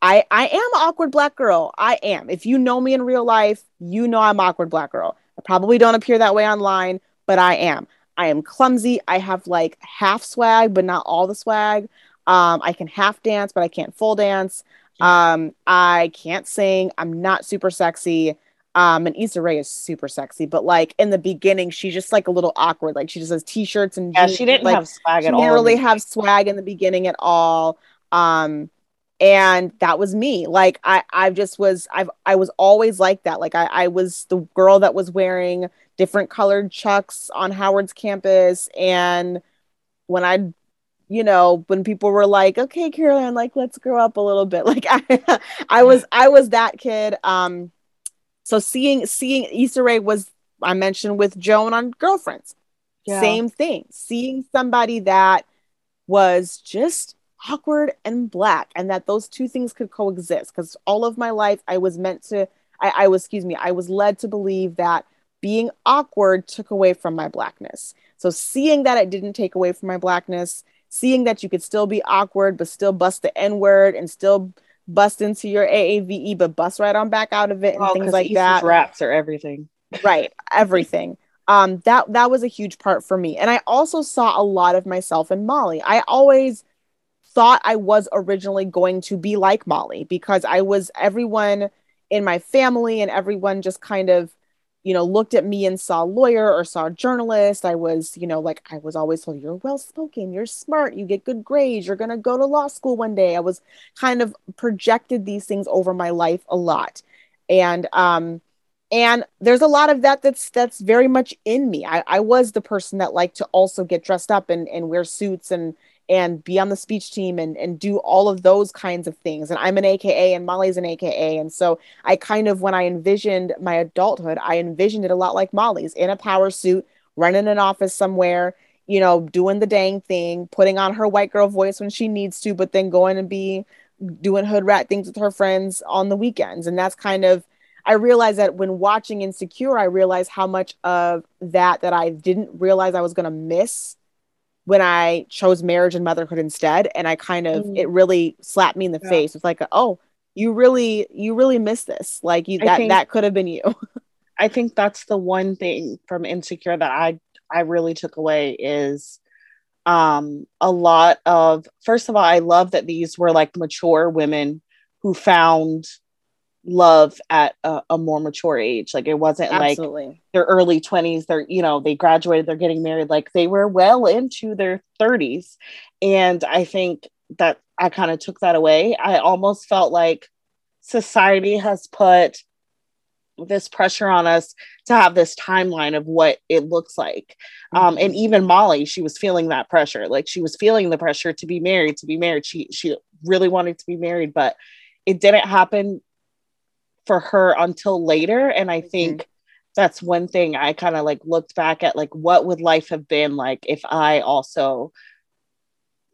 I I am awkward black girl. I am. If you know me in real life, you know I'm awkward black girl. I probably don't appear that way online, but I am. I am clumsy. I have like half swag, but not all the swag. Um, I can half dance, but I can't full dance. Um, I can't sing. I'm not super sexy. Um, and Issa Rae is super sexy, but like in the beginning, she's just like a little awkward. Like she just has t-shirts and yeah, jeans. she didn't like, have swag at all. She didn't really have swag in the beginning at all. Um, and that was me. Like I, I just was, I've, I was always like that. Like I, I was the girl that was wearing different colored chucks on Howard's campus, and when I you know, when people were like, "Okay, Caroline, like let's grow up a little bit." <laughs> Like I, I was, I was that kid. Um, so seeing seeing Issa Rae was I mentioned with Joan on Girlfriends, yeah. same thing. Seeing somebody that was just awkward and black, and that those two things could coexist. Because all of my life, I was meant to, I, I was, excuse me, I was led to believe that being awkward took away from my blackness. So seeing that it didn't take away from my blackness seeing that you could still be awkward but still bust the N word and still bust into your AAVE but bust right on back out of it and oh, things like that. Raps are everything. <laughs> Right, everything. um, that that was a huge part for me, and I also saw a lot of myself in Molly. I always thought I was originally going to be like Molly because I was everyone in my family and everyone just kind of you know, looked at me and saw a lawyer or saw a journalist. I was, you know, like I was always told, you're well spoken, you're smart, you get good grades, you're going to go to law school one day. I was kind of projected these things over my life a lot. And, um, and there's a lot of that that's that's very much in me. I, I was the person that liked to also get dressed up and, and wear suits and and be on the speech team and, and do all of those kinds of things. And I'm an AKA and Molly's an AKA. And so I kind of, when I envisioned my adulthood, I envisioned it a lot like Molly's in a power suit, running an office somewhere, you know, doing the dang thing, putting on her white girl voice when she needs to, but then going and be doing hood rat things with her friends on the weekends. And that's kind of I realized that when watching Insecure, I realized how much of that that I didn't realize I was gonna miss when I chose marriage and motherhood instead. And I kind of mm. it really slapped me in the yeah. face. It's like, oh, you really you really miss this. Like you that think, that could have been you. <laughs> I think that's the one thing from Insecure that I I really took away is um a lot of first of all, I love that these were like mature women who found love at a, a, more mature age. Like it wasn't Absolutely. like their early 20s, they're, you know, they graduated, they're getting married. Like they were well into their 30s. And I think that I kind of took that away. I almost felt like society has put this pressure on us to have this timeline of what it looks like. Um, and mm-hmm. even Molly, she was feeling that pressure. Like she was feeling the pressure to be married, to be married. She she really wanted to be married, but it didn't happen for her until later. And I mm-hmm. think mm-hmm. that's one thing I kind of like looked back at like what would life have been like if I also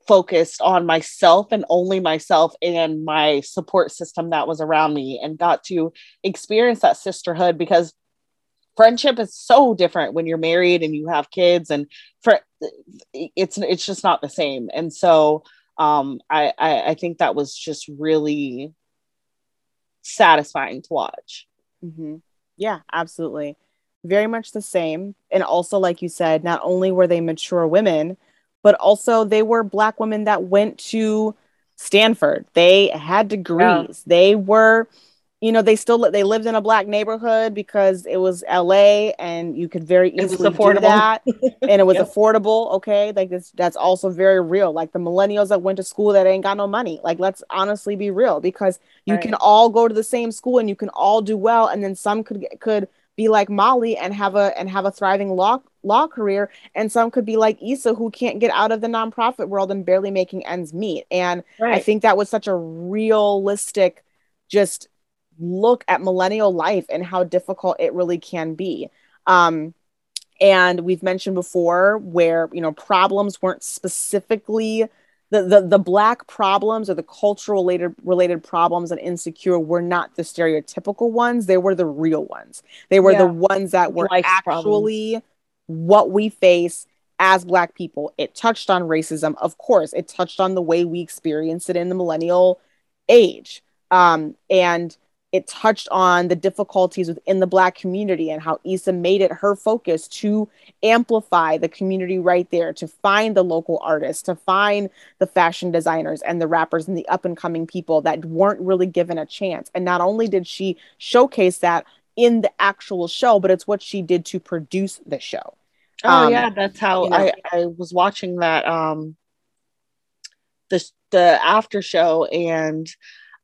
focused on myself and only myself and my support system that was around me and got to experience that sisterhood because friendship is so different when you're married and you have kids and for it's it's just not the same and so um I, I i think that was just really satisfying to watch. Mm-hmm. Yeah, absolutely. Very much the same. And also, like you said, not only were they mature women, but also they were Black women that went to Stanford. They had degrees. Yeah. They were you know they still they lived in a black neighborhood because it was LA and you could very easily do that <laughs> and it was yep. affordable okay like this that's also very real like the millennials that went to school that ain't got no money like let's honestly be real because you right. can all go to the same school and you can all do well and then some could could be like Molly and have a and have a thriving law law career and some could be like Issa who can't get out of the nonprofit world and barely making ends meet and right. I think that was such a realistic just look at millennial life and how difficult it really can be. Um, and we've mentioned before where you know problems weren't specifically the, the the black problems or the cultural related related problems and insecure were not the stereotypical ones they were the real ones they were yeah. the ones that were Life actually problems. what we face as black people it touched on racism of course it touched on the way we experience it in the millennial age um, and it touched on the difficulties within the black community and how Issa made it her focus to amplify the community right there, to find the local artists, to find the fashion designers and the rappers and the up and coming people that weren't really given a chance. And not only did she showcase that in the actual show, but it's what she did to produce the show. Oh um, yeah, that's how you know, I, I was watching that um the the after show and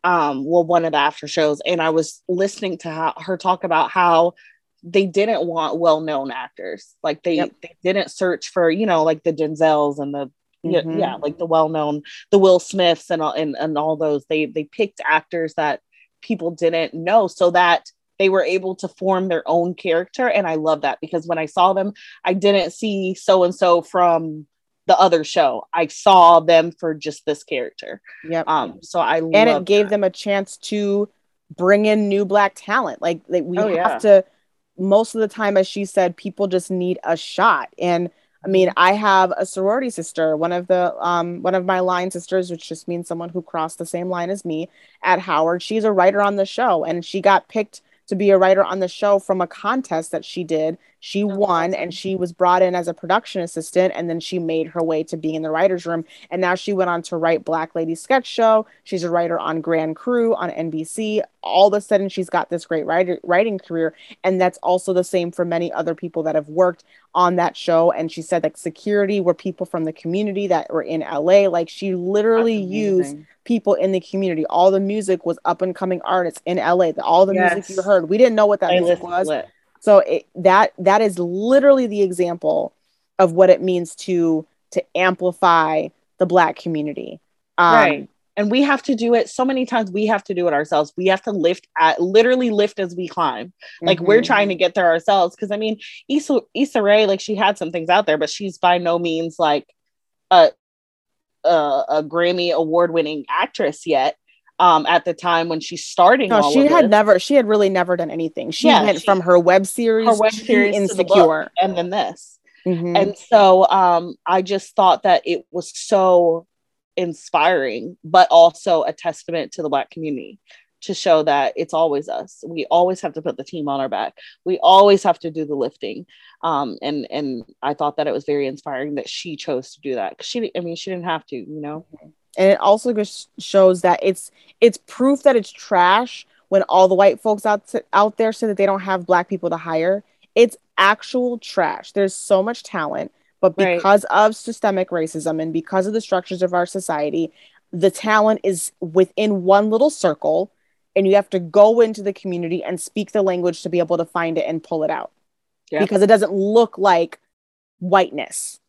um well one of the after shows and i was listening to how, her talk about how they didn't want well-known actors like they, yep. they didn't search for you know like the denzels and the mm-hmm. yeah like the well-known the will smiths and all and, and all those they they picked actors that people didn't know so that they were able to form their own character and i love that because when i saw them i didn't see so and so from the other show. I saw them for just this character. Yep. Um. So I and it gave that. them a chance to bring in new black talent. Like, like we oh, have yeah. to. Most of the time, as she said, people just need a shot. And I mean, mm-hmm. I have a sorority sister, one of the um one of my line sisters, which just means someone who crossed the same line as me at Howard. She's a writer on the show, and she got picked to be a writer on the show from a contest that she did. She oh, won and she was brought in as a production assistant and then she made her way to being in the writer's room. And now she went on to write Black Lady Sketch Show. She's a writer on Grand Crew on NBC. All of a sudden, she's got this great writer, writing career. And that's also the same for many other people that have worked on that show. And she said that security were people from the community that were in LA. Like she literally used people in the community. All the music was up and coming artists in LA. All the yes. music you heard, we didn't know what that I music was. It. So it, that that is literally the example of what it means to to amplify the black community. Um, right. and we have to do it so many times we have to do it ourselves we have to lift at literally lift as we climb like mm-hmm. we're trying to get there ourselves because i mean Issa, Issa Rae like she had some things out there but she's by no means like a a, a grammy award winning actress yet um, at the time when she's starting. No, she had this. never, she had really never done anything. She yeah, went she, from her web series, her web series Insecure, the and then this. Mm-hmm. And so um, I just thought that it was so inspiring, but also a testament to the Black community to show that it's always us. We always have to put the team on our back. We always have to do the lifting. Um, and and I thought that it was very inspiring that she chose to do that. Cause she, I mean, she didn't have to, you know. And it also just shows that it's it's proof that it's trash when all the white folks out to, out there say that they don't have black people to hire. It's actual trash. There's so much talent but because right. of systemic racism and because of the structures of our society, the talent is within one little circle, and you have to go into the community and speak the language to be able to find it and pull it out. Because it doesn't look like whiteness.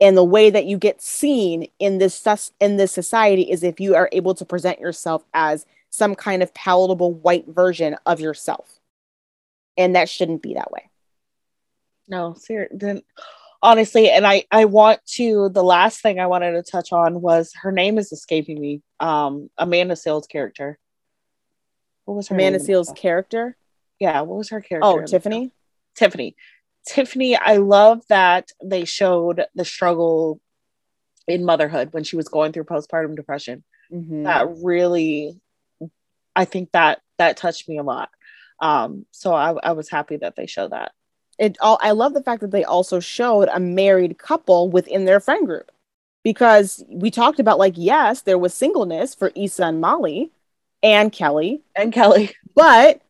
And the way that you get seen in this in this society is if you are able to present yourself as some kind of palatable white version of yourself. And that shouldn't be that way. No, seriously honestly and i i want to the last thing i wanted to touch on was her name is escaping me. Um amanda Seales character. What was her amanda Seales character? Yeah what was her character oh tiffany? Tiffany tiffany i love that they showed the struggle in motherhood when she was going through postpartum depression. Mm-hmm. that really i think that that touched me a lot. Um so I, I was happy that they showed that. It all I love the fact that they also showed a married couple within their friend group because we talked about like yes there was singleness for Issa and Molly and Kelly and Kelly. but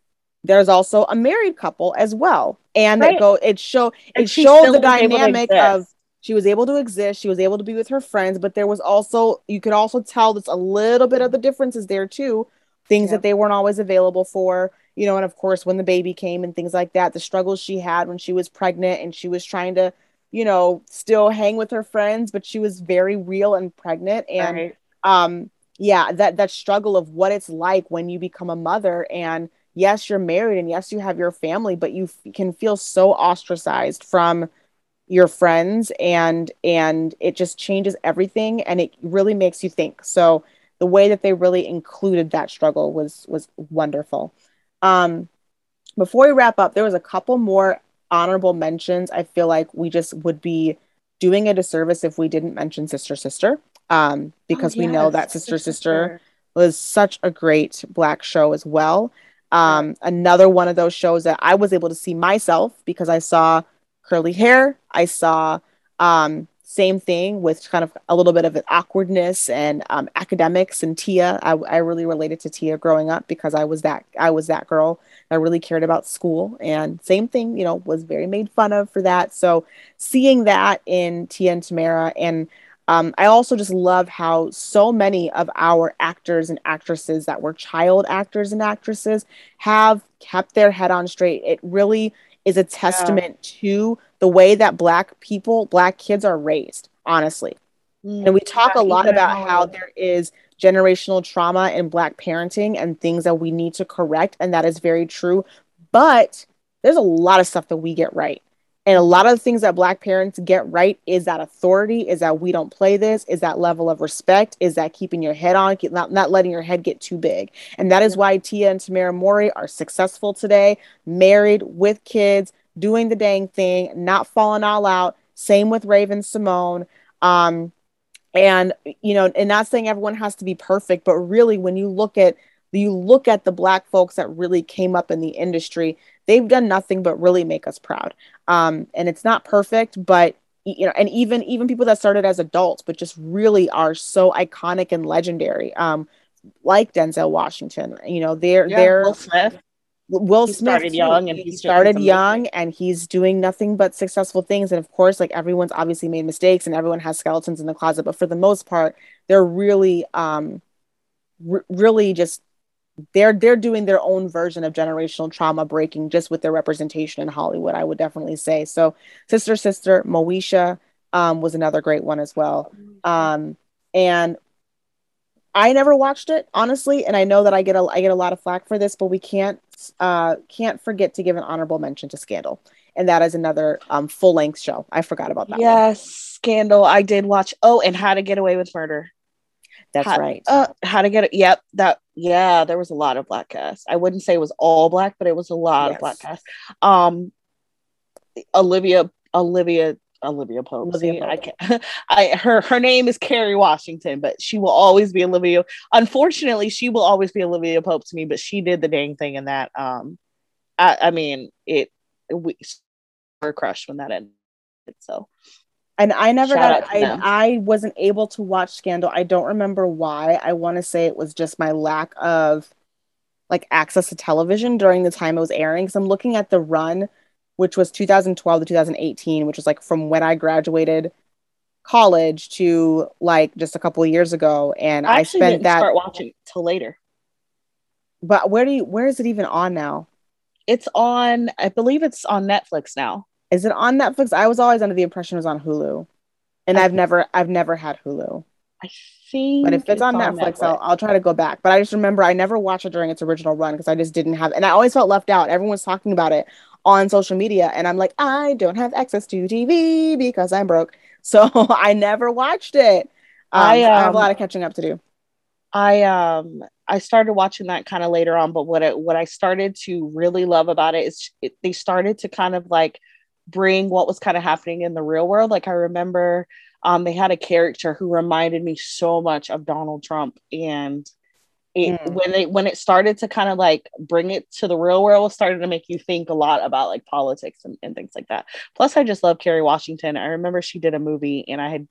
there's also a married couple as well and right. that go it show and it showed the dynamic of she was able to exist she was able to be with her friends but there was also you could also tell there's a little bit of the differences there too things yeah. that they weren't always available for you know, and of course, when the baby came and things like that, the struggles she had when she was pregnant and she was trying to, you know, still hang with her friends, but she was very real and pregnant. And, right. um, yeah, that, that struggle of what it's like when you become a mother and yes, you're married and yes, you have your family, but you f- can feel so ostracized from your friends and, and it just changes everything and it really makes you think. So, the way that they really included that struggle was was wonderful. Um, before we wrap up, there was a couple more honorable mentions. I feel like we just would be doing a disservice if we didn't mention Sister Sister, um, because oh, yes. we know that Sister, Sister Sister was such a great Black show as well. Um, another one of those shows that I was able to see myself because I saw curly hair, I saw um, same thing with kind of a little bit of an awkwardness and um, academics and Tia. I, I, really related to Tia growing up because I was that I was that girl. I really cared about school and same thing, you know, was very made fun of for that. So seeing that in Tia and Tamara and um, I also just love how so many of our actors and actresses that were child actors and actresses have kept their head on straight. It really is a testament yeah. to the way that black people black kids are raised honestly mm, and we talk a lot about how there is generational trauma in black parenting and things that we need to correct and that is very true but there's a lot of stuff that we get right and a lot of the things that black parents get right is that authority is that we don't play this is that level of respect is that keeping your head on not, not letting your head get too big and that is why tia and Tamara mowry are successful today married with kids doing the dang thing, not falling all out. Same with Raven-Symoné. Um, and you know, and not saying everyone has to be perfect, but really when you look at you look at the black folks that really came up in the industry, they've done nothing but really make us proud. Um, and it's not perfect, but you know, and even even people that started as adults, but just really are so iconic and legendary. Um, like Denzel Washington, you know, they're yeah, they're Will Smith. Will he Smith started young and he started young and he's doing nothing but successful things. And of course, like everyone's obviously made mistakes and everyone has skeletons in the closet, but for the most part, they're really, um, r- really just they're they're doing their own version of generational trauma breaking just with their representation in Hollywood. I would definitely say so. Sister, sister, Moesha um, was another great one as well. Um, and I never watched it honestly, and I know that I get a I get a lot of flack for this, but we can't uh can't forget to give an honorable mention to Scandal, and that is another um full length show. I forgot about that. Yes, one. Scandal. I did watch. Oh, and How to Get Away with Murder. That's how, right. Uh, how to get it? Yep. That yeah. There was a lot of black cast. I wouldn't say it was all black, but it was a lot yes. of black cast. Um, Olivia Olivia Olivia Pope. Olivia Pope. I can't. <laughs> I her her name is Kerry Washington, but she will always be Olivia. Unfortunately, she will always be Olivia Pope to me. But she did the dang thing in that. Um, I, I mean it. We her crush when that ended. So. And I never Shout got. I I wasn't able to watch Scandal. I don't remember why. I want to say it was just my lack of like access to television during the time it was airing. Because I'm looking at the run which was 2012 to 2018, which was like from when I graduated college to like just a couple of years ago. And I, I spent that start watching till later. But where do you where is it even on now? It's on, I believe it's on Netflix now. Is it on Netflix? I was always under the impression it was on Hulu. And I I've never I've never had Hulu. I think But if it's, it's on, on Netflix, Netflix, I'll, I'll try to go back. But I just remember I never watched it during its original run because I just didn't have and I always felt left out. Everyone's talking about it on social media and I'm like, I don't have access to TV because I'm broke. <laughs> So I never watched it. Um, I, um, I have a lot of catching up to do. I um I started watching that kind of later on, but what it, what I started to really love about it is it, they started to kind of like bring what was kind of happening in the real world. Like I remember um they had a character who reminded me so much of Donald Trump and it, mm. when it when it started to kind of like bring it to the real world started to make you think a lot about like politics and, and things like that plus i just love kerry washington i remember she did a movie and i had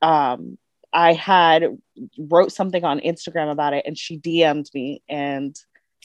um i had wrote something on instagram about it and she dm'd me and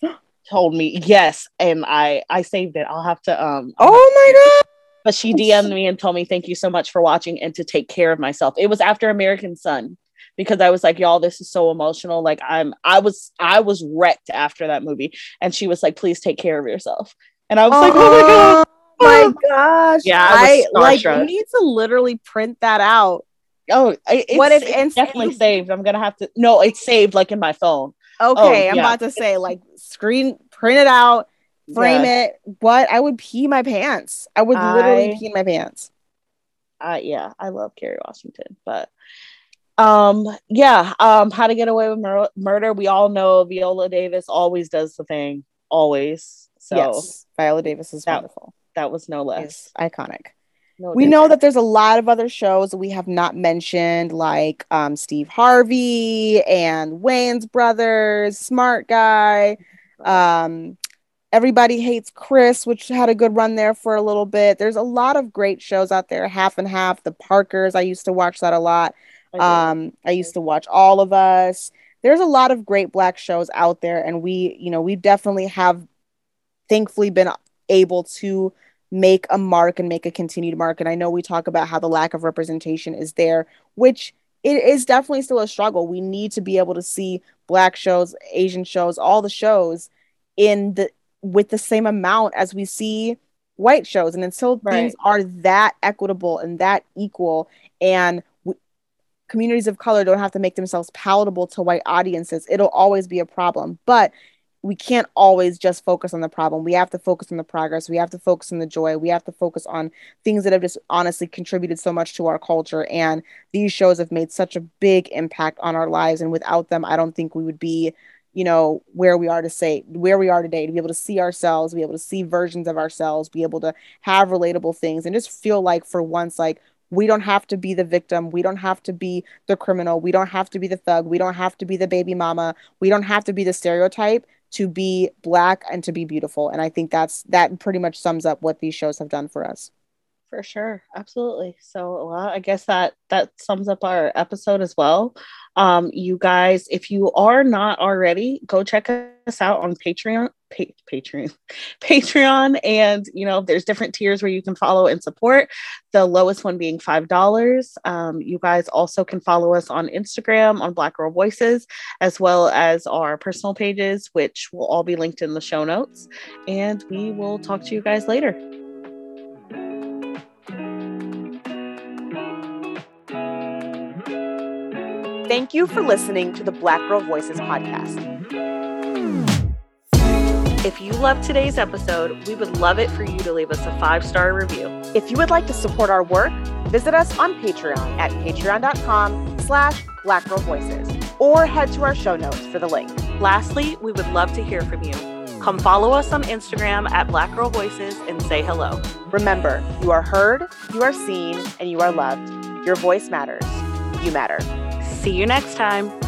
<gasps> told me yes and i i saved it i'll have to um oh my god but she dm'd me and told me thank you so much for watching and to take care of myself it was after american son because I was like, y'all, this is so emotional. Like I'm I was I was wrecked after that movie. And she was like, please take care of yourself. And I was like, oh my uh-huh. god. Oh my gosh. Yeah, I, I like you need to literally print that out. Oh, it's, what if it's definitely saved? I'm gonna have to. No, it's saved like in my phone. Okay, oh, I'm yeah. about to say like screen print it out, frame yeah. it. What I would pee my pants. I would literally pee my pants. Uh, yeah, I love Kerry Washington, but um yeah um how to get away with mur- murder we all know viola davis always does the thing always so yes. viola davis is that, wonderful that was no less iconic no we different. know that there's a lot of other shows that we have not mentioned like um steve harvey and Wayans brothers smart guy um everybody hates chris which had a good run there for a little bit there's a lot of great shows out there half and half the parkers i used to watch that a lot I um, I used to watch All of Us. There's a lot of great black shows out there, and we, you know, we definitely have thankfully been able to make a mark and make a continued mark. And I know we talk about how the lack of representation is there, which it is definitely still a struggle. We need to be able to see black shows, Asian shows, all the shows in the with the same amount as we see white shows. And until right. things are that equitable and that equal and communities of color don't have to make themselves palatable to white audiences, it'll always be a problem. But we can't always just focus on the problem. We have to focus on the progress. We have to focus on the joy. We have to focus on things that have just honestly contributed so much to our culture. And these shows have made such a big impact on our lives. And without them, I don't think we would be, you know, where we are to say where we are today, to be able to see ourselves, be able to see versions of ourselves, be able to have relatable things, and just feel like for once, like we don't have to be the victim. We don't have to be the criminal. We don't have to be the thug. We don't have to be the baby mama. We don't have to be the stereotype to be black and to be beautiful. And I think that's that pretty much sums up what these shows have done for us. For sure, absolutely. So, well, I guess that that sums up our episode as well. Um, you guys, if you are not already, go check us out on Patreon, pa- Patreon, <laughs> Patreon, and you know, there's different tiers where you can follow and support. The lowest one being five dollars. Um, you guys also can follow us on Instagram on Black Girl Voices, as well as our personal pages, which will all be linked in the show notes. And we will talk to you guys later. Thank you for listening to the Black Girl Voices podcast. If you loved today's episode, we would love it for you to leave us a five star review. If you would like to support our work, visit us on Patreon at patreon.com slash blackgirlvoices or head to our show notes for the link. Lastly, we would love to hear from you. Come follow us on Instagram at Black Girl Voices and say hello. Remember, you are heard, you are seen, and you are loved. Your voice matters. You matter. See you next time.